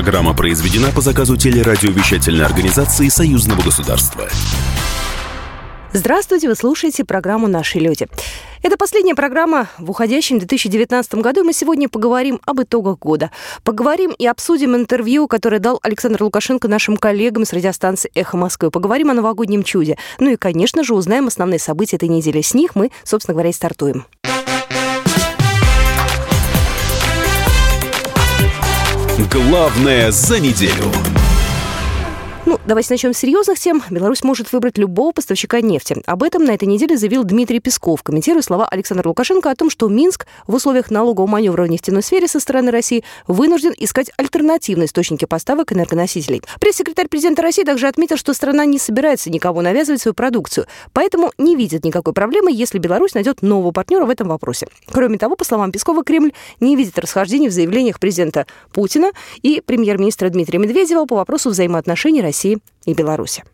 Программа произведена по заказу телерадиовещательной организации Союзного государства. Здравствуйте, вы слушаете программу «Наши люди». Это последняя программа в уходящем 2019 году, и мы сегодня поговорим об итогах года. Поговорим и обсудим интервью, которое дал Александр Лукашенко нашим коллегам с радиостанции «Эхо Москвы». Поговорим о новогоднем чуде. Ну и, конечно же, узнаем основные события этой недели. С них мы, собственно говоря, и стартуем. Главное за неделю. Ну, давайте начнем с серьезных тем. Беларусь может выбрать любого поставщика нефти. Об этом на этой неделе заявил Дмитрий Песков, комментируя слова Александра Лукашенко о том, что Минск в условиях налогового маневра в нефтяной сфере со стороны России вынужден искать альтернативные источники поставок энергоносителей. Пресс-секретарь президента России также отметил, что страна не собирается никому навязывать свою продукцию, поэтому не видит никакой проблемы, если Беларусь найдет нового партнера в этом вопросе. Кроме того, по словам Пескова, Кремль не видит расхождений в заявлениях президента Путина и премьер-министра Дмитрия Медведева по вопросу взаимоотношений России России и Беларуси.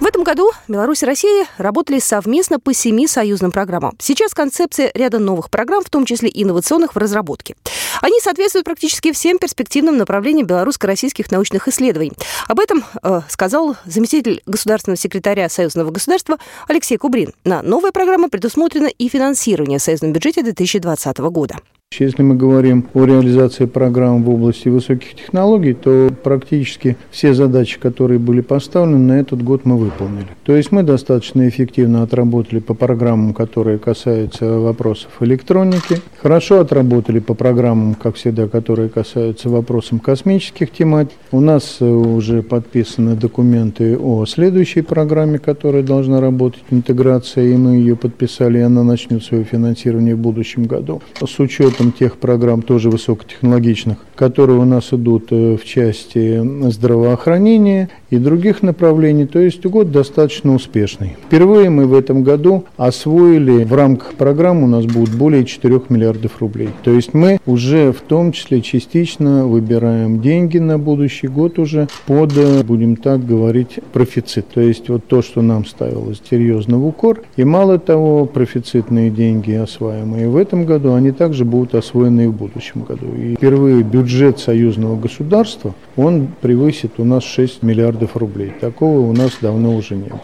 В этом году Беларусь и Россия работали совместно по семи союзным программам. Сейчас концепция ряда новых программ, в том числе инновационных, в разработке. Они соответствуют практически всем перспективным направлениям белорусско-российских научных исследований. Об этом э, сказал заместитель государственного секретаря Союзного государства Алексей Кубрин. На новая программа предусмотрено и финансирование в союзном бюджете 2020 года. Если мы говорим о реализации программ в области высоких технологий, то практически все задачи, которые были поставлены, на этот год мы выполнили. То есть мы достаточно эффективно отработали по программам, которые касаются вопросов электроники, хорошо отработали по программам, как всегда, которые касаются вопросов космических тематик. У нас уже подписаны документы о следующей программе, которая должна работать, интеграция, и мы ее подписали, и она начнет свое финансирование в будущем году. С учетом учетом тех программ, тоже высокотехнологичных, которые у нас идут э, в части здравоохранения и других направлений. То есть год достаточно успешный. Впервые мы в этом году освоили в рамках программ у нас будет более 4 миллиардов рублей. То есть мы уже в том числе частично выбираем деньги на будущий год уже под, э, будем так говорить, профицит. То есть вот то, что нам ставилось серьезно в укор. И мало того, профицитные деньги осваиваемые в этом году, они также будут будут освоены и в будущем году. И впервые бюджет союзного государства, он превысит у нас 6 миллиардов рублей. Такого у нас давно уже не было.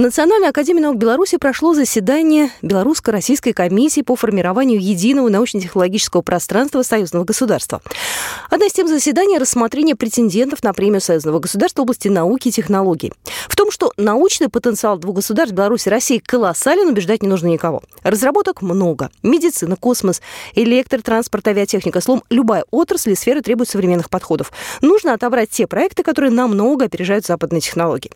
В Национальной академии наук Беларуси прошло заседание Белорусско-российской комиссии по формированию единого научно-технологического пространства союзного государства. Одна из тем заседания – рассмотрение претендентов на премию союзного государства в области науки и технологий. В том, что научный потенциал двух государств Беларуси и России колоссален, убеждать не нужно никого. Разработок много. Медицина, космос, электро, транспорт, авиатехника. Словом, любая отрасль и сфера требует современных подходов. Нужно отобрать те проекты, которые намного опережают западные технологии.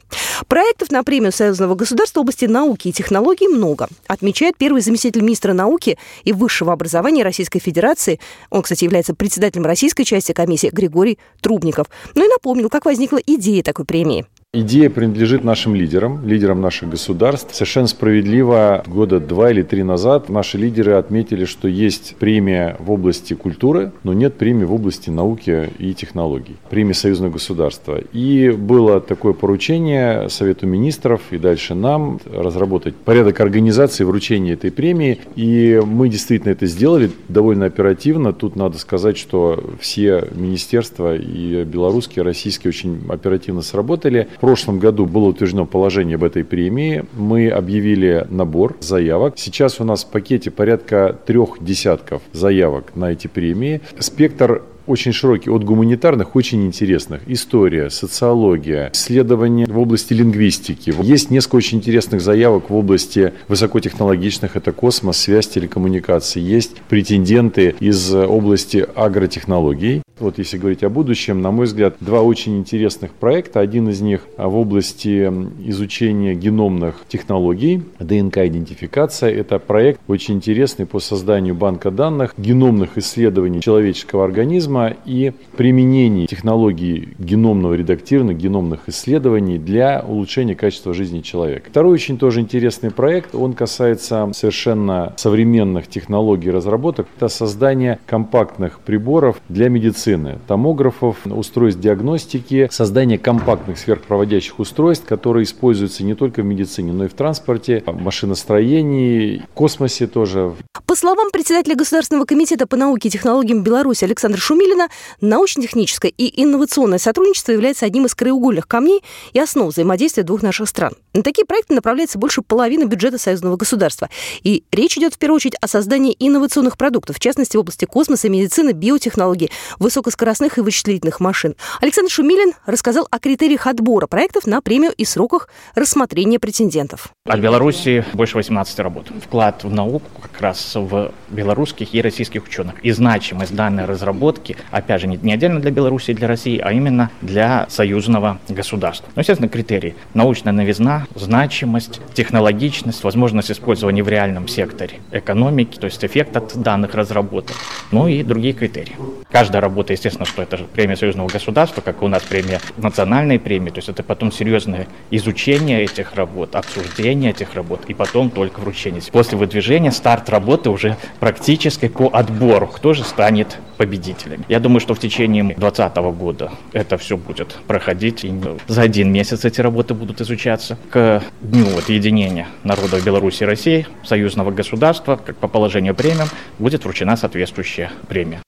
Проектов на премию союзного государства в области науки и технологий много, отмечает первый заместитель министра науки и высшего образования Российской Федерации. Он, кстати, является председателем российской части комиссии Григорий Трубников. Ну и напомнил, как возникла идея такой премии. Идея принадлежит нашим лидерам, лидерам наших государств. Совершенно справедливо года два или три назад наши лидеры отметили, что есть премия в области культуры, но нет премии в области науки и технологий, премии союзного государства. И было такое поручение Совету министров и дальше нам разработать порядок организации вручения этой премии. И мы действительно это сделали довольно оперативно. Тут надо сказать, что все министерства и белорусские, и российские очень оперативно сработали прошлом году было утверждено положение об этой премии. Мы объявили набор заявок. Сейчас у нас в пакете порядка трех десятков заявок на эти премии. Спектр очень широкий, от гуманитарных, очень интересных. История, социология, исследования в области лингвистики. Есть несколько очень интересных заявок в области высокотехнологичных, это космос, связь, телекоммуникации. Есть претенденты из области агротехнологий. Вот если говорить о будущем, на мой взгляд, два очень интересных проекта. Один из них в области изучения геномных технологий, ДНК-идентификация. Это проект очень интересный по созданию банка данных геномных исследований человеческого организма организма и применении технологий геномного редактирования, геномных исследований для улучшения качества жизни человека. Второй очень тоже интересный проект, он касается совершенно современных технологий разработок. Это создание компактных приборов для медицины медицины, томографов, устройств диагностики, создание компактных сверхпроводящих устройств, которые используются не только в медицине, но и в транспорте, в машиностроении, в космосе тоже. По словам председателя Государственного комитета по науке и технологиям Беларуси Александра Шумилина, научно-техническое и инновационное сотрудничество является одним из краеугольных камней и основ взаимодействия двух наших стран. На такие проекты направляется больше половины бюджета союзного государства. И речь идет в первую очередь о создании инновационных продуктов, в частности в области космоса, медицины, биотехнологий, высокоскоростных и вычислительных машин. Александр Шумилин рассказал о критериях отбора проектов на премию и сроках рассмотрения претендентов. От Беларуси больше 18 работ. Вклад в науку как раз в белорусских и российских ученых. И значимость данной разработки, опять же, не отдельно для Беларуси и для России, а именно для союзного государства. Ну, естественно, критерии. Научная новизна, значимость, технологичность, возможность использования в реальном секторе экономики, то есть эффект от данных разработок, ну и другие критерии. Каждая работа, естественно, что это премия союзного государства, как и у нас премия национальной премии, то есть это потом серьезное изучение этих работ, обсуждение этих работ и потом только вручение. После выдвижения старт работы уже практически по отбору, кто же станет победителем. Я думаю, что в течение 2020 года это все будет проходить, и за один месяц эти работы будут изучаться. К дню вот, единения народов Беларуси и России, союзного государства, как по положению премиям, будет вручена соответствующая премия.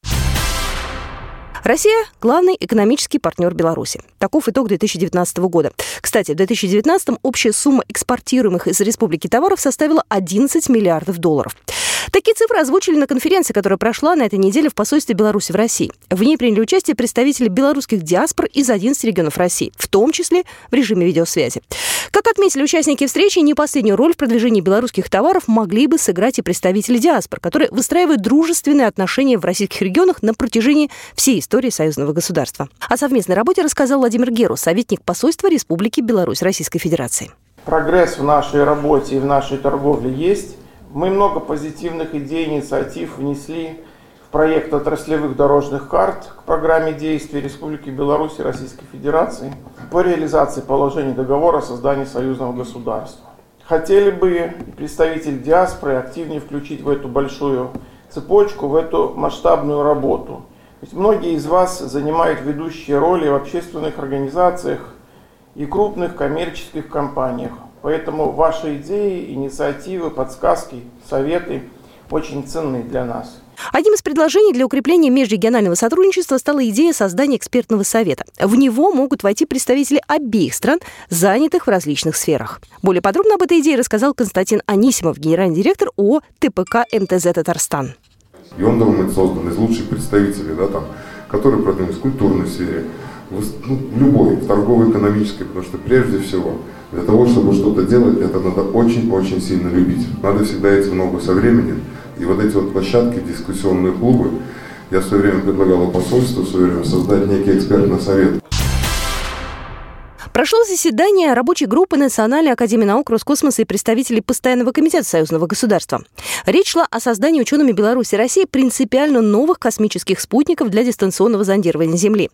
Россия – главный экономический партнер Беларуси. Таков итог 2019 года. Кстати, в 2019 общая сумма экспортируемых из республики товаров составила 11 миллиардов долларов. Такие цифры озвучили на конференции, которая прошла на этой неделе в посольстве Беларуси в России. В ней приняли участие представители белорусских диаспор из 11 регионов России, в том числе в режиме видеосвязи. Как отметили участники встречи, не последнюю роль в продвижении белорусских товаров могли бы сыграть и представители диаспор, которые выстраивают дружественные отношения в российских регионах на протяжении всей истории союзного государства. О совместной работе рассказал Владимир Герус, советник посольства Республики Беларусь Российской Федерации. Прогресс в нашей работе и в нашей торговле есть. Мы много позитивных идей, инициатив внесли в проект отраслевых дорожных карт к программе действий Республики Беларусь и Российской Федерации по реализации положений договора о создании союзного государства. Хотели бы представитель диаспоры активнее включить в эту большую цепочку, в эту масштабную работу. Ведь многие из вас занимают ведущие роли в общественных организациях и крупных коммерческих компаниях. Поэтому ваши идеи, инициативы, подсказки, советы очень ценны для нас. Одним из предложений для укрепления межрегионального сотрудничества стала идея создания экспертного совета. В него могут войти представители обеих стран, занятых в различных сферах. Более подробно об этой идее рассказал Константин Анисимов, генеральный директор ООО ТПК МТЗ «Татарстан». И он должен быть создан из лучших представителей, да, там, которые продвинулись в культурной сфере, ну, любой, в торговой, экономической, потому что прежде всего – для того, чтобы что-то делать, это надо очень-очень сильно любить. Надо всегда идти в со временем. И вот эти вот площадки, дискуссионные клубы, я в свое время предлагал посольству в свое время создать некий экспертный совет. Прошло заседание рабочей группы Национальной академии наук Роскосмоса и представителей Постоянного комитета Союзного государства. Речь шла о создании учеными Беларуси и России принципиально новых космических спутников для дистанционного зондирования Земли.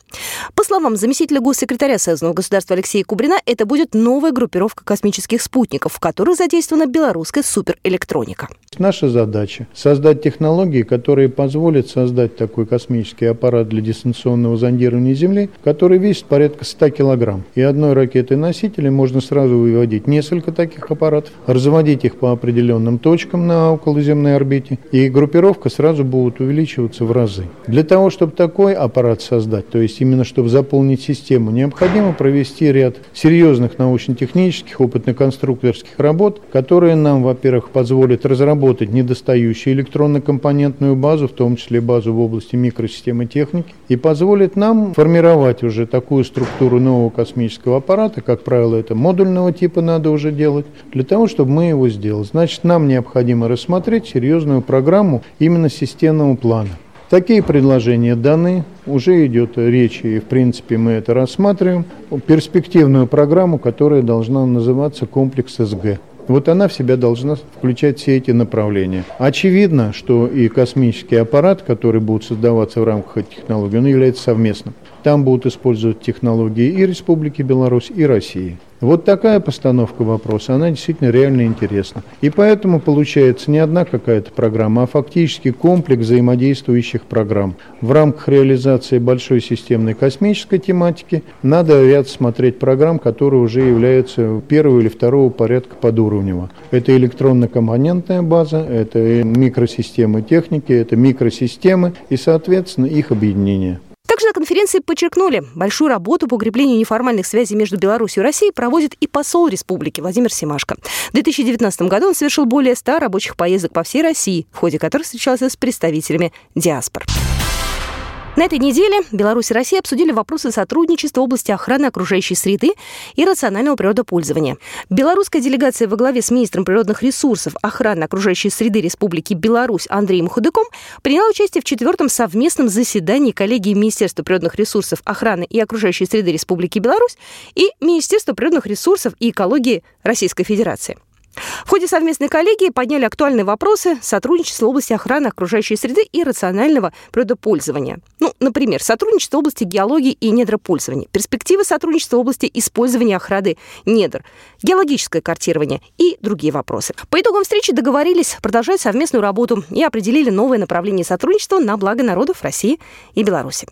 По словам заместителя госсекретаря Союзного государства Алексея Кубрина, это будет новая группировка космических спутников, в которых задействована белорусская суперэлектроника. Наша задача – создать технологии, которые позволят создать такой космический аппарат для дистанционного зондирования Земли, который весит порядка 100 килограмм. И одной одной ракетой-носителя можно сразу выводить несколько таких аппаратов, разводить их по определенным точкам на околоземной орбите, и группировка сразу будет увеличиваться в разы. Для того, чтобы такой аппарат создать, то есть именно чтобы заполнить систему, необходимо провести ряд серьезных научно-технических, опытно-конструкторских работ, которые нам, во-первых, позволят разработать недостающую электронно-компонентную базу, в том числе базу в области микросистемы техники, и позволит нам формировать уже такую структуру нового космического аппарата, как правило, это модульного типа надо уже делать, для того, чтобы мы его сделали. Значит, нам необходимо рассмотреть серьезную программу именно системного плана. Такие предложения даны, уже идет речь, и в принципе мы это рассматриваем, перспективную программу, которая должна называться комплекс СГ. Вот она в себя должна включать все эти направления. Очевидно, что и космический аппарат, который будет создаваться в рамках этих технологий, он является совместным. Там будут использовать технологии и Республики Беларусь, и России. Вот такая постановка вопроса, она действительно реально интересна. И поэтому получается не одна какая-то программа, а фактически комплекс взаимодействующих программ. В рамках реализации большой системной космической тематики надо ряд смотреть программ, которые уже являются первого или второго порядка подуровнево. Это электронно-компонентная база, это микросистемы техники, это микросистемы и, соответственно, их объединение. Также на конференции подчеркнули, большую работу по укреплению неформальных связей между Беларусью и Россией проводит и посол республики Владимир Семашко. В 2019 году он совершил более 100 рабочих поездок по всей России, в ходе которых встречался с представителями диаспор. На этой неделе Беларусь и Россия обсудили вопросы сотрудничества в области охраны окружающей среды и рационального природопользования. Белорусская делегация во главе с министром природных ресурсов охраны окружающей среды Республики Беларусь Андреем Худыком приняла участие в четвертом совместном заседании коллегии Министерства природных ресурсов, охраны и окружающей среды Республики Беларусь и Министерства природных ресурсов и экологии Российской Федерации. В ходе совместной коллегии подняли актуальные вопросы сотрудничества в области охраны окружающей среды и рационального природопользования. Ну, например, сотрудничество в области геологии и недропользования, перспективы сотрудничества в области использования охраны недр, геологическое картирование и другие вопросы. По итогам встречи договорились продолжать совместную работу и определили новое направление сотрудничества на благо народов России и Беларуси.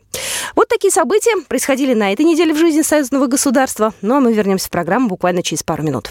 Вот такие события происходили на этой неделе в жизни союзного государства. Ну а мы вернемся в программу буквально через пару минут.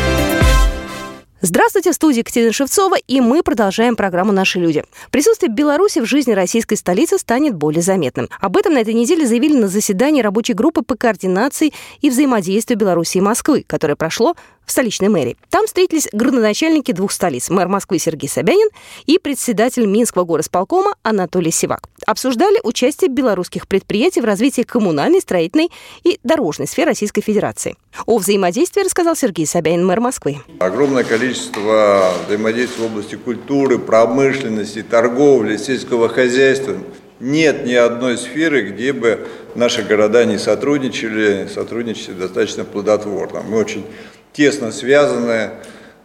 Здравствуйте, в студии Екатерина Шевцова, и мы продолжаем программу «Наши люди». Присутствие Беларуси в жизни российской столицы станет более заметным. Об этом на этой неделе заявили на заседании рабочей группы по координации и взаимодействию Беларуси и Москвы, которое прошло в столичной мэрии. Там встретились градоначальники двух столиц – мэр Москвы Сергей Собянин и председатель Минского горосполкома Анатолий Сивак. Обсуждали участие белорусских предприятий в развитии коммунальной, строительной и дорожной сферы Российской Федерации. О взаимодействии рассказал Сергей Собянин, мэр Москвы. Огромное количество взаимодействия в области культуры, промышленности, торговли, сельского хозяйства. Нет ни одной сферы, где бы наши города не сотрудничали, сотрудничали достаточно плодотворно. Мы очень тесно связаны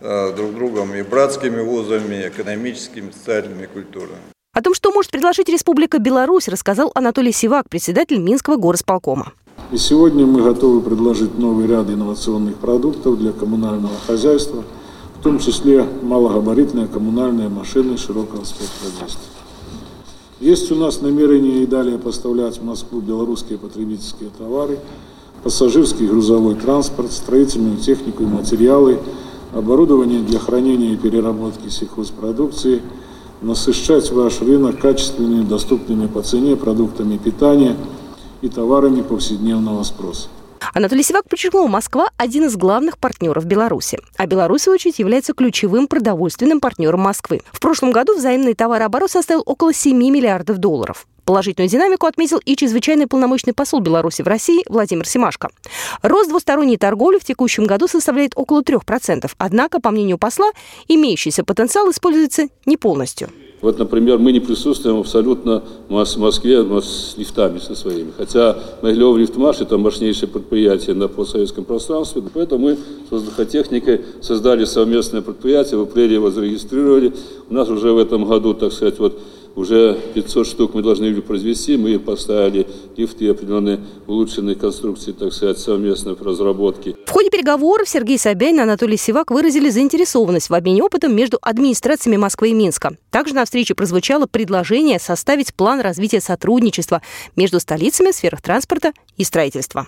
э, друг с другом и братскими вузами, и экономическими, социальными и культурными. О том, что может предложить Республика Беларусь, рассказал Анатолий Сивак, председатель Минского горосполкома. И сегодня мы готовы предложить новый ряд инновационных продуктов для коммунального хозяйства, в том числе малогабаритные коммунальные машины широкого спектра действия. Есть у нас намерение и далее поставлять в Москву белорусские потребительские товары – пассажирский грузовой транспорт, строительную технику и материалы, оборудование для хранения и переработки сельхозпродукции, насыщать ваш рынок качественными, доступными по цене продуктами питания и товарами повседневного спроса. Анатолий Сивак подчеркнул, Москва – один из главных партнеров Беларуси. А Беларусь, в свою очередь, является ключевым продовольственным партнером Москвы. В прошлом году взаимный товарооборот составил около 7 миллиардов долларов. Положительную динамику отметил и чрезвычайный полномочный посол Беларуси в России Владимир Семашко. Рост двусторонней торговли в текущем году составляет около 3%. Однако, по мнению посла, имеющийся потенциал используется не полностью. Вот, например, мы не присутствуем абсолютно в Москве с лифтами со своими. Хотя Могилев лифтмаш – это мощнейшее предприятие на постсоветском пространстве. Поэтому мы с воздухотехникой создали совместное предприятие, в апреле его зарегистрировали. У нас уже в этом году, так сказать, вот уже 500 штук мы должны были произвести, мы поставили лифты определенные улучшенные конструкции, так сказать, совместно в разработке. В ходе переговоров Сергей Собянин и Анатолий Сивак выразили заинтересованность в обмене опытом между администрациями Москвы и Минска. Также на встрече прозвучало предложение составить план развития сотрудничества между столицами в сферах транспорта и строительства.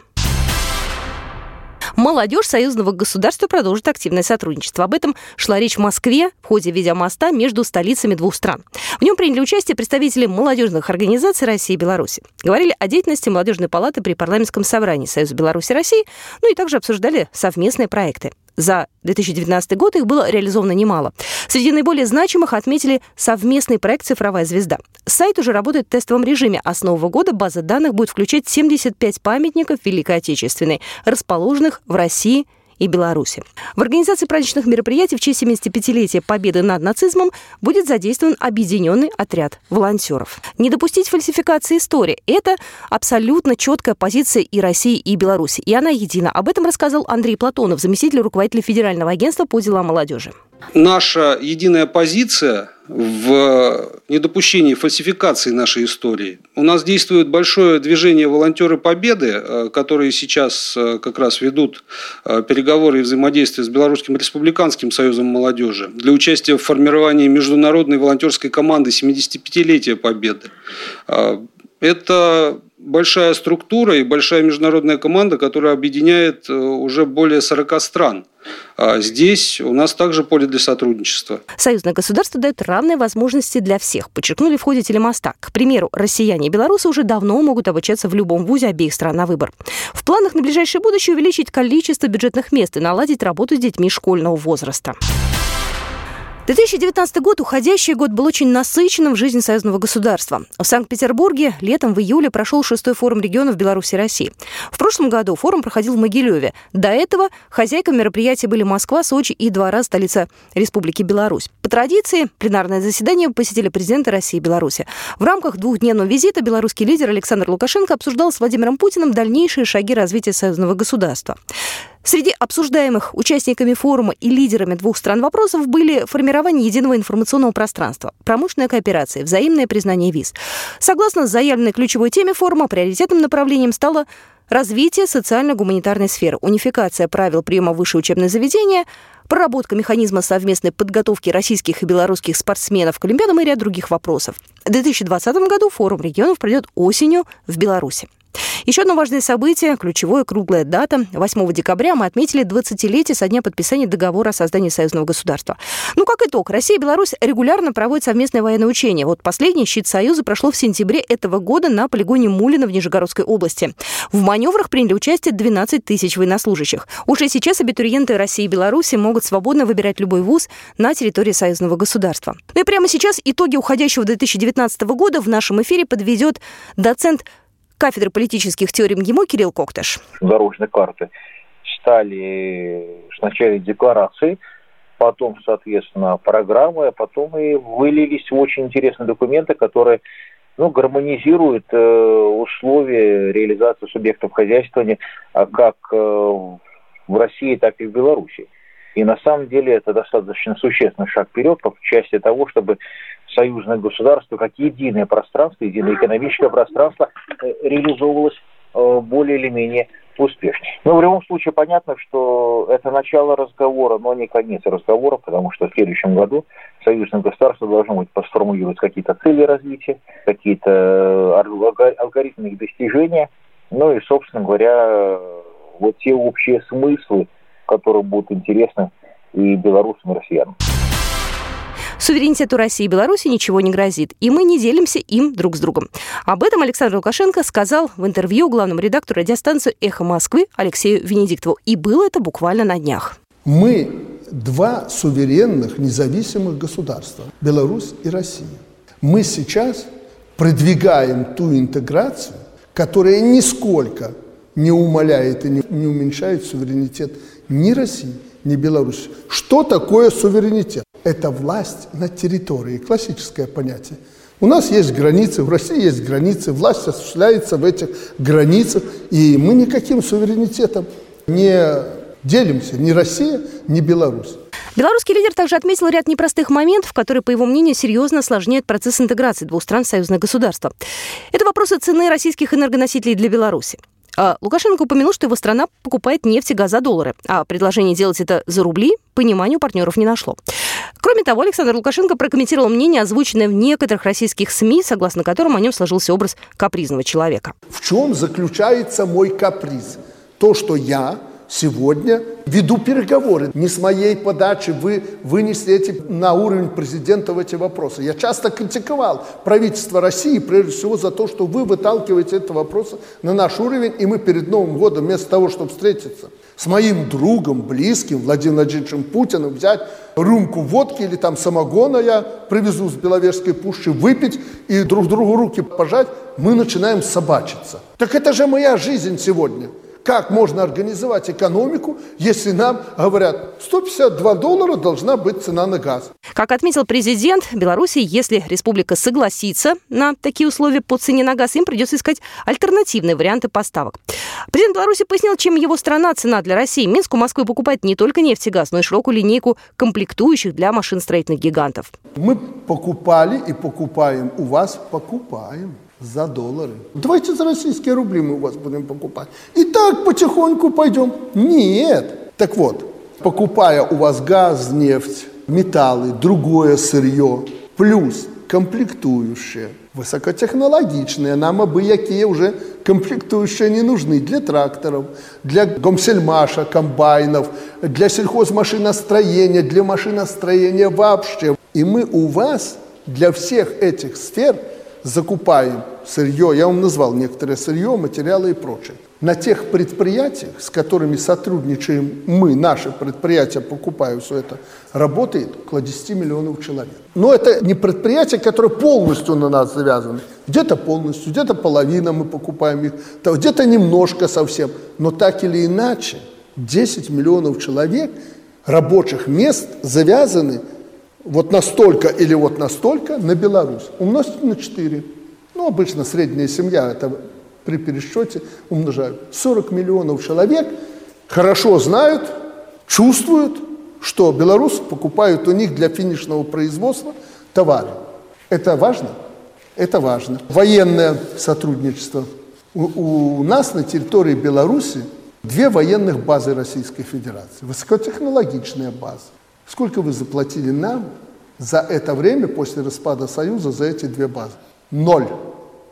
Молодежь союзного государства продолжит активное сотрудничество. Об этом шла речь в Москве в ходе видеомоста между столицами двух стран. В нем приняли участие представители молодежных организаций России и Беларуси. Говорили о деятельности молодежной палаты при парламентском собрании Союза Беларуси и России, ну и также обсуждали совместные проекты. За 2019 год их было реализовано немало. Среди наиболее значимых отметили совместный проект «Цифровая звезда». Сайт уже работает в тестовом режиме, а с нового года база данных будет включать 75 памятников Великой Отечественной, расположенных в России и Беларуси. В организации праздничных мероприятий в честь 75-летия победы над нацизмом будет задействован объединенный отряд волонтеров. Не допустить фальсификации истории – это абсолютно четкая позиция и России, и Беларуси. И она едина. Об этом рассказал Андрей Платонов, заместитель руководителя Федерального агентства по делам молодежи. Наша единая позиция в недопущении фальсификации нашей истории. У нас действует большое движение «Волонтеры Победы», э, которые сейчас э, как раз ведут э, переговоры и взаимодействие с Белорусским республиканским союзом молодежи для участия в формировании международной волонтерской команды 75-летия Победы. Это большая структура и большая международная команда, которая объединяет э, уже более 40 стран. А здесь у нас также поле для сотрудничества. Союзное государство дает равные возможности для всех, подчеркнули в ходе телемоста. К примеру, россияне и белорусы уже давно могут обучаться в любом вузе обеих стран на выбор. В планах на ближайшее будущее увеличить количество бюджетных мест и наладить работу с детьми школьного возраста. 2019 год, уходящий год, был очень насыщенным в жизни союзного государства. В Санкт-Петербурге летом в июле прошел шестой форум регионов Беларуси и России. В прошлом году форум проходил в Могилеве. До этого хозяйками мероприятия были Москва, Сочи и два раза столица Республики Беларусь. По традиции, пленарное заседание посетили президенты России и Беларуси. В рамках двухдневного визита белорусский лидер Александр Лукашенко обсуждал с Владимиром Путиным дальнейшие шаги развития союзного государства. Среди обсуждаемых участниками форума и лидерами двух стран вопросов были формирование единого информационного пространства, промышленная кооперация, взаимное признание виз. Согласно заявленной ключевой теме форума, приоритетным направлением стало развитие социально-гуманитарной сферы, унификация правил приема в высшее учебное заведение, проработка механизма совместной подготовки российских и белорусских спортсменов к Олимпиадам и ряд других вопросов. В 2020 году форум регионов пройдет осенью в Беларуси. Еще одно важное событие, ключевое круглая дата. 8 декабря мы отметили 20-летие со дня подписания договора о создании союзного государства. Ну, как итог, Россия и Беларусь регулярно проводят совместное военное учение. Вот последний щит Союза прошло в сентябре этого года на полигоне Мулина в Нижегородской области. В маневрах приняли участие 12 тысяч военнослужащих. Уже сейчас абитуриенты России и Беларуси могут свободно выбирать любой вуз на территории союзного государства. Ну и прямо сейчас итоги уходящего 2019 года в нашем эфире подведет доцент кафедры политических теорий МГИМО Кирилл Коктыш. Дорожной карты стали сначала декларации, потом, соответственно, программы, а потом и вылились в очень интересные документы, которые ну, гармонизируют э, условия реализации субъектов хозяйствования а как э, в России, так и в Беларуси. И на самом деле это достаточно существенный шаг вперед в части того, чтобы союзное государство как единое пространство, единое экономическое пространство э, реализовывалось э, более или менее успешно. Но в любом случае понятно, что это начало разговора, но не конец разговора, потому что в следующем году союзное государство должно будет сформулировать какие-то цели развития, какие-то э, алгоритмы их достижения, ну и, собственно говоря, вот те общие смыслы, которые будут интересны и белорусам, и россиянам. Суверенитету России и Беларуси ничего не грозит, и мы не делимся им друг с другом. Об этом Александр Лукашенко сказал в интервью главному редактору радиостанции «Эхо Москвы» Алексею Венедиктову. И было это буквально на днях. Мы два суверенных независимых государства – Беларусь и Россия. Мы сейчас продвигаем ту интеграцию, которая нисколько не умаляет и не уменьшает суверенитет ни России, ни Беларуси. Что такое суверенитет? Это власть над территорией, классическое понятие. У нас есть границы, в России есть границы, власть осуществляется в этих границах, и мы никаким суверенитетом не делимся, ни Россия, ни Беларусь. Белорусский лидер также отметил ряд непростых моментов, которые, по его мнению, серьезно осложняют процесс интеграции двух стран в союзное государство. Это вопросы цены российских энергоносителей для Беларуси. А Лукашенко упомянул, что его страна покупает нефть и газ за доллары, а предложение делать это за рубли пониманию партнеров не нашло. Кроме того, Александр Лукашенко прокомментировал мнение, озвученное в некоторых российских СМИ, согласно которым о нем сложился образ капризного человека. В чем заключается мой каприз? То, что я сегодня веду переговоры. Не с моей подачи вы вынесли эти на уровень президента в эти вопросы. Я часто критиковал правительство России, прежде всего за то, что вы выталкиваете эти вопросы на наш уровень, и мы перед Новым годом, вместо того, чтобы встретиться с моим другом, близким, Владимиром Владимировичем Путиным, взять рюмку водки или там самогона я привезу с Беловежской пущи, выпить и друг другу руки пожать, мы начинаем собачиться. Так это же моя жизнь сегодня. Как можно организовать экономику, если нам говорят, 152 доллара должна быть цена на газ? Как отметил президент Беларуси, если республика согласится на такие условия по цене на газ, им придется искать альтернативные варианты поставок. Президент Беларуси пояснил, чем его страна цена для России. Минск у Москвы покупает не только нефть и газ, но и широкую линейку комплектующих для машиностроительных гигантов. Мы покупали и покупаем у вас, покупаем за доллары. Давайте за российские рубли мы у вас будем покупать. И так потихоньку пойдем. Нет. Так вот, покупая у вас газ, нефть, металлы, другое сырье, плюс комплектующие, высокотехнологичные, нам абы якие уже комплектующие не нужны для тракторов, для гомсельмаша, комбайнов, для сельхозмашиностроения, для машиностроения вообще. И мы у вас для всех этих сфер – закупаем сырье, я вам назвал некоторые сырье, материалы и прочее. На тех предприятиях, с которыми сотрудничаем мы, наши предприятия покупают все это, работает около 10 миллионов человек. Но это не предприятия, которые полностью на нас завязаны. Где-то полностью, где-то половина мы покупаем их, где-то немножко совсем. Но так или иначе, 10 миллионов человек рабочих мест завязаны вот настолько или вот настолько на Беларусь. Умножьте на 4. Ну, обычно средняя семья, это при пересчете умножают. 40 миллионов человек хорошо знают, чувствуют, что белорусы покупают у них для финишного производства товары. Это важно? Это важно. Военное сотрудничество. У, у нас на территории Беларуси две военных базы Российской Федерации. Высокотехнологичная база. Сколько вы заплатили нам за это время после распада Союза за эти две базы? Ноль.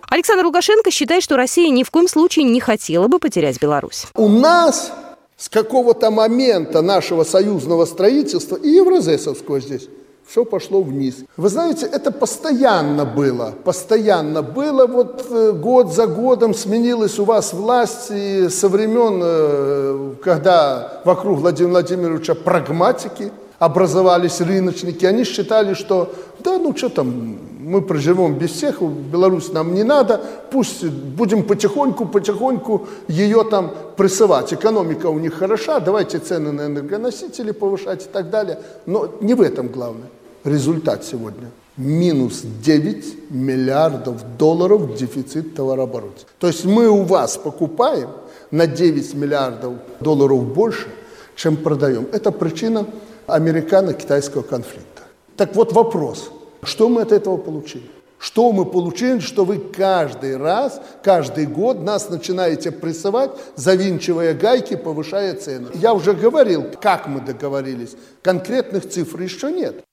Александр Лукашенко считает, что Россия ни в коем случае не хотела бы потерять Беларусь. У нас с какого-то момента нашего союзного строительства и евразесовского здесь все пошло вниз. Вы знаете, это постоянно было, постоянно было, вот э, год за годом сменилась у вас власть, и со времен, э, когда вокруг Владимира Владимировича прагматики – образовались рыночники, они считали, что да, ну что там, мы проживем без всех, Беларусь нам не надо, пусть будем потихоньку, потихоньку ее там прессовать. Экономика у них хороша, давайте цены на энергоносители повышать и так далее. Но не в этом главное. Результат сегодня. Минус 9 миллиардов долларов дефицит товарооборота. То есть мы у вас покупаем на 9 миллиардов долларов больше, чем продаем. Это причина американо-китайского конфликта. Так вот вопрос, что мы от этого получили? Что мы получили, что вы каждый раз, каждый год нас начинаете прессовать, завинчивая гайки, повышая цены. Я уже говорил, как мы договорились. Конкретных цифр еще нет.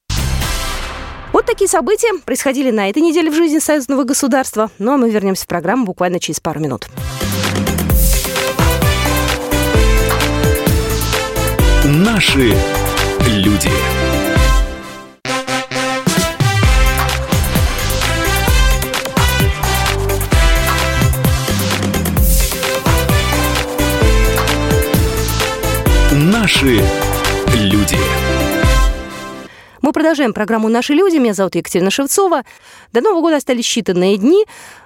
Вот такие события происходили на этой неделе в жизни союзного государства. Ну а мы вернемся в программу буквально через пару минут. Наши люди. Наши люди. Продолжаем программу «Наши люди». Меня зовут Екатерина Шевцова. До Нового года остались считанные дни.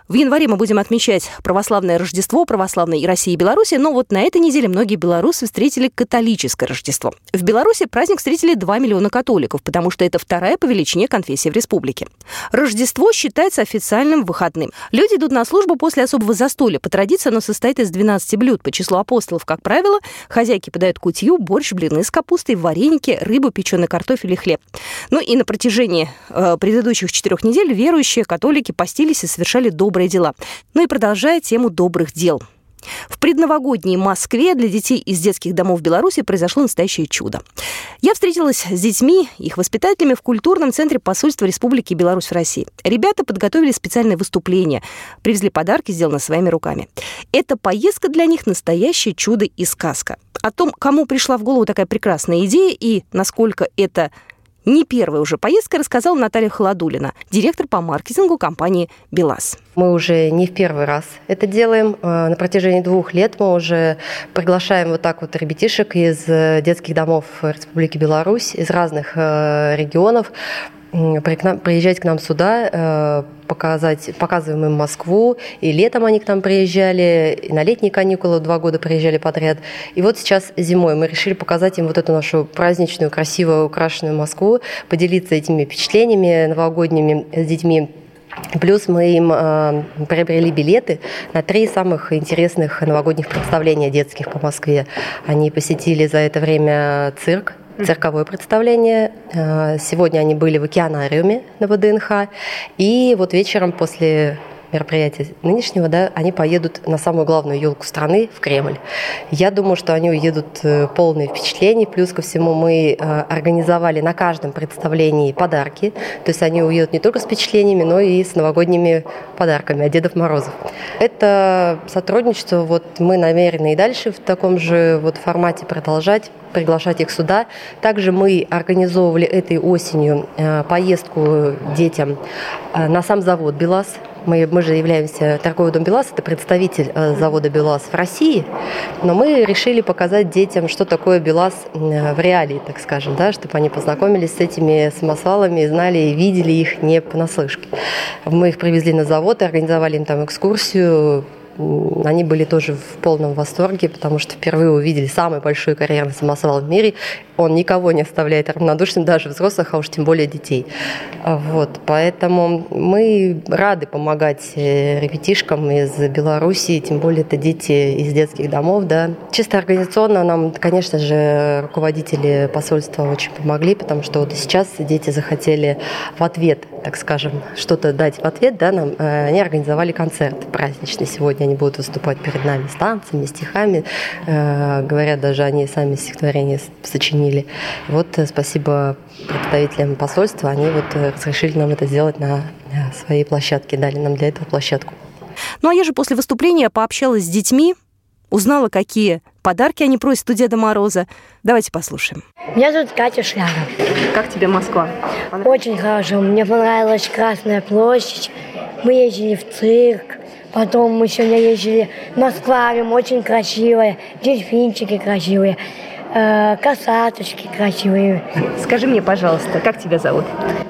В январе мы будем отмечать православное Рождество, православной России и Беларуси, но вот на этой неделе многие белорусы встретили католическое Рождество. В Беларуси праздник встретили 2 миллиона католиков, потому что это вторая по величине конфессия в республике. Рождество считается официальным выходным. Люди идут на службу после особого застолья. По традиции оно состоит из 12 блюд. По числу апостолов, как правило, хозяйки подают кутью, борщ, блины с капустой, вареники, рыбу, печеный картофель и хлеб. Ну и на протяжении э, предыдущих четырех недель верующие католики постились и совершали добрые дела. Ну и продолжая тему добрых дел. В предновогодней Москве для детей из детских домов Беларуси произошло настоящее чудо. Я встретилась с детьми, их воспитателями в культурном центре посольства Республики Беларусь в России. Ребята подготовили специальное выступление, привезли подарки, сделанные своими руками. Эта поездка для них настоящее чудо и сказка. О том, кому пришла в голову такая прекрасная идея и насколько это не первая уже поездка, рассказала Наталья Холодулина, директор по маркетингу компании «БелАЗ». Мы уже не в первый раз это делаем. Э, на протяжении двух лет мы уже приглашаем вот так вот ребятишек из э, детских домов Республики Беларусь, из разных э, регионов приезжать к нам сюда, э, показать, показываем им Москву. И летом они к нам приезжали, и на летние каникулы два года приезжали подряд. И вот сейчас зимой мы решили показать им вот эту нашу праздничную, красивую, украшенную Москву, поделиться этими впечатлениями новогодними с детьми. Плюс мы им э, приобрели билеты на три самых интересных новогодних представления детских по Москве. Они посетили за это время цирк, цирковое представление. Э, сегодня они были в океанариуме на ВДНХ. И вот вечером после мероприятия нынешнего, да, они поедут на самую главную елку страны, в Кремль. Я думаю, что они уедут э, полные впечатлений. Плюс ко всему мы э, организовали на каждом представлении подарки. То есть они уедут не только с впечатлениями, но и с новогодними подарками от Дедов Морозов. Это сотрудничество, вот мы намерены и дальше в таком же вот формате продолжать приглашать их сюда. Также мы организовывали этой осенью э, поездку детям на сам завод «БелАЗ», мы, мы же являемся торговый дом БелАЗ, это представитель э, завода БелАЗ в России, но мы решили показать детям, что такое БелАЗ э, в реалии, так скажем, да, чтобы они познакомились с этими самосвалами, знали и видели их не понаслышке. Мы их привезли на завод и организовали им там экскурсию, они были тоже в полном восторге, потому что впервые увидели самый большой карьерный самосвал в мире. Он никого не оставляет равнодушным, даже взрослых, а уж тем более детей. Вот, поэтому мы рады помогать э, ребятишкам из Белоруссии, тем более это дети из детских домов. Да. Чисто организационно нам, конечно же, руководители посольства очень помогли, потому что вот сейчас дети захотели в ответ, так скажем, что-то дать в ответ, да, нам, э, они организовали концерт праздничный сегодня они будут выступать перед нами с танцами, стихами. Э, говорят, даже они сами стихотворение сочинили. Вот э, спасибо представителям посольства, они вот разрешили нам это сделать на своей площадке, дали нам для этого площадку. Ну а я же после выступления пообщалась с детьми, узнала, какие подарки они просят у Деда Мороза. Давайте послушаем. Меня зовут Катя Шляга. Как тебе Москва? Очень хорошо. Мне понравилась Красная площадь. Мы ездили в цирк. Потом мы сегодня ездили на аквариум, очень красивое, дельфинчики красивые, косаточки красивые. Скажи мне, пожалуйста, как тебя зовут?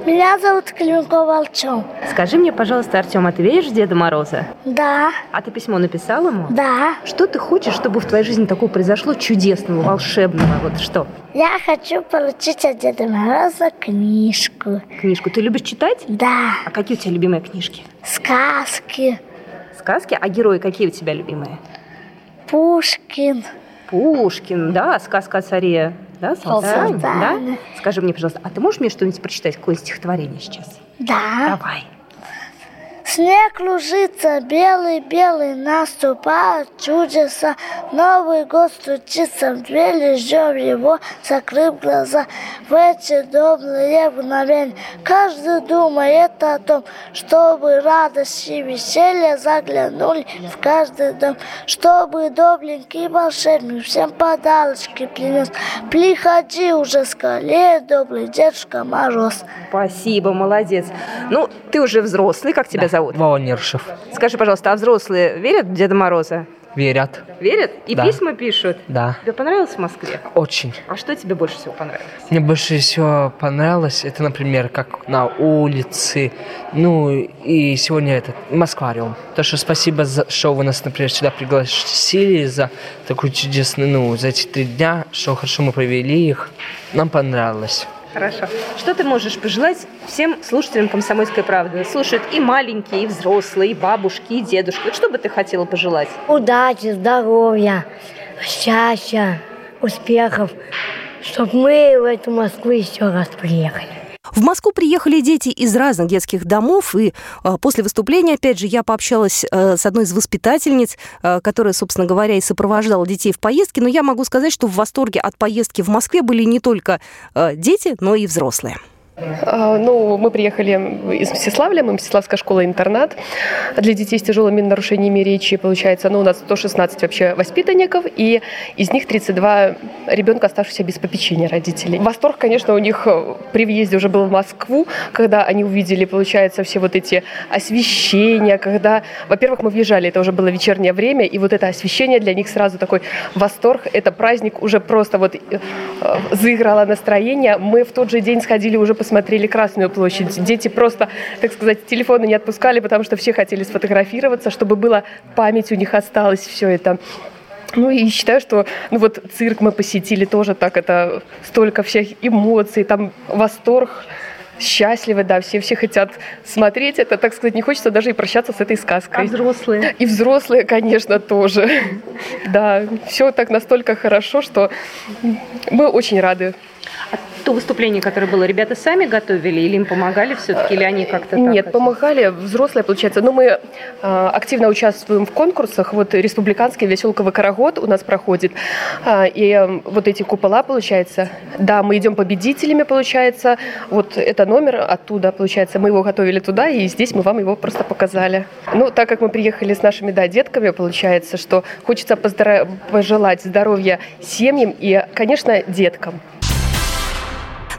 Меня зовут Клюнков Артем. Скажи мне, пожалуйста, Артем, а ты веришь в Деда Мороза? Да. А ты письмо написал ему? Да. Что ты хочешь, чтобы в твоей жизни такого произошло чудесного, волшебного? Вот что? Я хочу получить от Деда Мороза книжку. Книжку. Ты любишь читать? Да. А какие у тебя любимые книжки? Сказки сказки. А герои какие у тебя любимые? Пушкин. Пушкин, да, сказка о царе, да, Салтане, да? Скажи мне, пожалуйста, а ты можешь мне что-нибудь прочитать, какое стихотворение сейчас? Да. Давай. Снег лужится, белый-белый, наступают чудеса. Новый год стучится в дверь, ждем его, закрыв глаза. В эти добрые мгновения каждый думает о том, чтобы радость и веселье заглянули в каждый дом, чтобы добренький волшебник всем подарочки принес. Приходи уже скорее, добрый Дедушка Мороз. Спасибо, молодец. Ну, ты уже взрослый, как тебя да. зовут? Волнершев. Скажи, пожалуйста, а взрослые верят в Деда Мороза? Верят. Верят? И да. письма пишут? Да. Тебе понравилось в Москве? Очень. А что тебе больше всего понравилось? Мне больше всего понравилось, это, например, как на улице, ну и сегодня этот, Москвариум. То, что спасибо, за, что вы нас, например, сюда пригласили за такую чудесную, ну, за эти три дня, что хорошо мы провели их. Нам понравилось. Хорошо. Что ты можешь пожелать всем слушателям «Комсомольской правды»? Слушают и маленькие, и взрослые, и бабушки, и дедушки. Вот что бы ты хотела пожелать? Удачи, здоровья, счастья, успехов, чтобы мы в эту Москву еще раз приехали. В Москву приехали дети из разных детских домов, и э, после выступления, опять же, я пообщалась э, с одной из воспитательниц, э, которая, собственно говоря, и сопровождала детей в поездке, но я могу сказать, что в восторге от поездки в Москве были не только дети, но и взрослые. Ну, мы приехали из Мстиславля, мы Мстиславская школа-интернат для детей с тяжелыми нарушениями речи. Получается, ну, у нас 116 вообще воспитанников, и из них 32 ребенка, оставшихся без попечения родителей. Восторг, конечно, у них при въезде уже был в Москву, когда они увидели, получается, все вот эти освещения, когда, во-первых, мы въезжали, это уже было вечернее время, и вот это освещение для них сразу такой восторг, это праздник уже просто вот э, заиграло настроение. Мы в тот же день сходили уже по посмотрели Красную площадь. Дети просто, так сказать, телефоны не отпускали, потому что все хотели сфотографироваться, чтобы была память у них осталась все это. Ну и считаю, что ну вот цирк мы посетили тоже так, это столько всех эмоций, там восторг счастливы, да, все все хотят смотреть это, так сказать, не хочется даже и прощаться с этой сказкой. А взрослые? И взрослые, конечно, тоже. Да, все так настолько хорошо, что мы очень рады. А то выступление, которое было, ребята сами готовили или им помогали все-таки, или они как-то Нет, так... помогали, взрослые, получается. Но мы э, активно участвуем в конкурсах. Вот республиканский веселковый карагод у нас проходит. Э, и э, вот эти купола, получается. Да, мы идем победителями, получается. Вот это номер оттуда, получается. Мы его готовили туда, и здесь мы вам его просто показали. Ну, так как мы приехали с нашими, да, детками, получается, что хочется поздра- пожелать здоровья семьям и, конечно, деткам.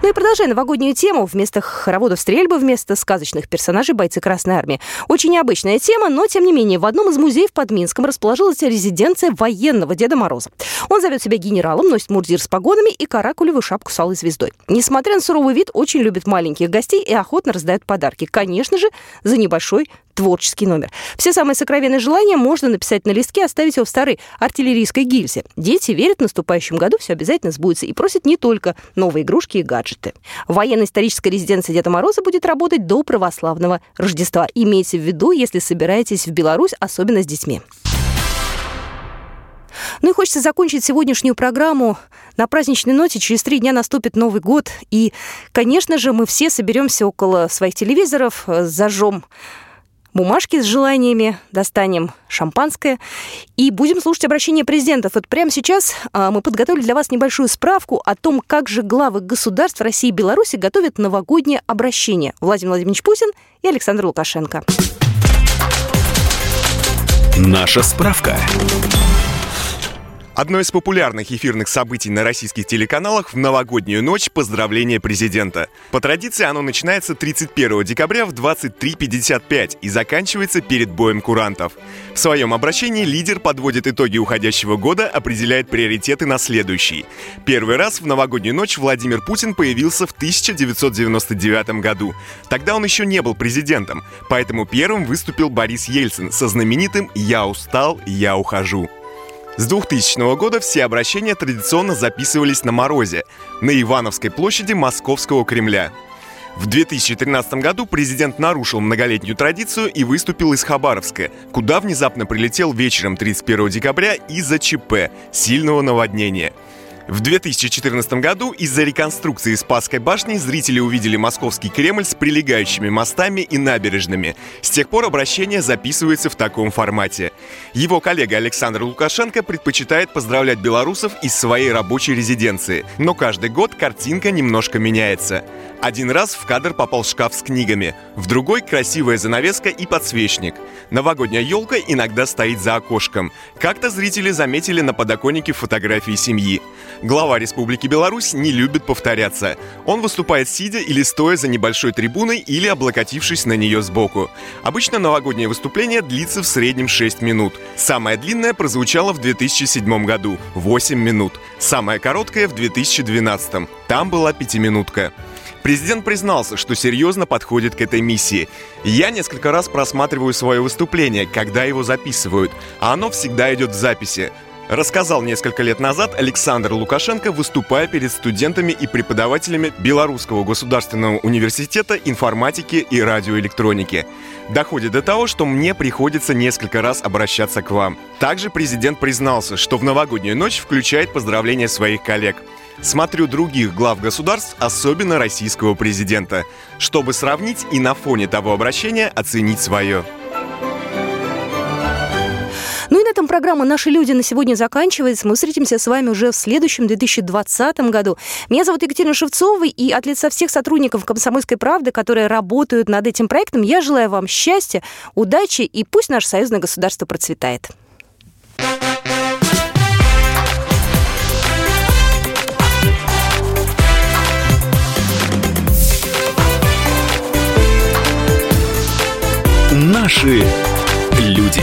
Ну и продолжая новогоднюю тему, вместо хороводов стрельбы, вместо сказочных персонажей бойцы Красной Армии. Очень необычная тема, но тем не менее в одном из музеев под Минском расположилась резиденция военного Деда Мороза. Он зовет себя генералом, носит мурзир с погонами и каракулевую шапку с алой звездой. Несмотря на суровый вид, очень любит маленьких гостей и охотно раздает подарки. Конечно же, за небольшой творческий номер. Все самые сокровенные желания можно написать на листке, оставить его в старой артиллерийской гильзе. Дети верят, в наступающем году все обязательно сбудется и просят не только новые игрушки и гаджеты. Военно-историческая резиденция Деда Мороза будет работать до православного Рождества. Имейте в виду, если собираетесь в Беларусь, особенно с детьми. Ну и хочется закончить сегодняшнюю программу на праздничной ноте. Через три дня наступит Новый год. И, конечно же, мы все соберемся около своих телевизоров, зажжем бумажки с желаниями, достанем шампанское и будем слушать обращение президентов. Вот прямо сейчас а, мы подготовили для вас небольшую справку о том, как же главы государств России и Беларуси готовят новогоднее обращение. Владимир Владимирович Путин и Александр Лукашенко. Наша справка. Одно из популярных эфирных событий на российских телеканалах в новогоднюю ночь – поздравление президента. По традиции оно начинается 31 декабря в 23.55 и заканчивается перед боем курантов. В своем обращении лидер подводит итоги уходящего года, определяет приоритеты на следующий. Первый раз в новогоднюю ночь Владимир Путин появился в 1999 году. Тогда он еще не был президентом, поэтому первым выступил Борис Ельцин со знаменитым «Я устал, я ухожу». С 2000 года все обращения традиционно записывались на морозе, на Ивановской площади Московского Кремля. В 2013 году президент нарушил многолетнюю традицию и выступил из Хабаровска, куда внезапно прилетел вечером 31 декабря из-за ЧП – сильного наводнения – в 2014 году из-за реконструкции Спасской башни зрители увидели московский Кремль с прилегающими мостами и набережными. С тех пор обращение записывается в таком формате. Его коллега Александр Лукашенко предпочитает поздравлять белорусов из своей рабочей резиденции. Но каждый год картинка немножко меняется. Один раз в кадр попал шкаф с книгами, в другой красивая занавеска и подсвечник. Новогодняя елка иногда стоит за окошком. Как-то зрители заметили на подоконнике фотографии семьи. Глава Республики Беларусь не любит повторяться. Он выступает сидя или стоя за небольшой трибуной или облокотившись на нее сбоку. Обычно новогоднее выступление длится в среднем 6 минут. Самое длинное прозвучало в 2007 году – 8 минут. Самое короткое в 2012. Там была пятиминутка. Президент признался, что серьезно подходит к этой миссии. Я несколько раз просматриваю свое выступление, когда его записывают, а оно всегда идет в записи. Рассказал несколько лет назад Александр Лукашенко, выступая перед студентами и преподавателями Белорусского государственного университета информатики и радиоэлектроники. Доходит до того, что мне приходится несколько раз обращаться к вам. Также президент признался, что в новогоднюю ночь включает поздравления своих коллег. Смотрю других глав государств, особенно российского президента, чтобы сравнить и на фоне того обращения оценить свое. Ну и на этом программа «Наши люди» на сегодня заканчивается. Мы встретимся с вами уже в следующем 2020 году. Меня зовут Екатерина Шевцова, и от лица всех сотрудников «Комсомольской правды», которые работают над этим проектом, я желаю вам счастья, удачи, и пусть наше союзное государство процветает. Наши люди.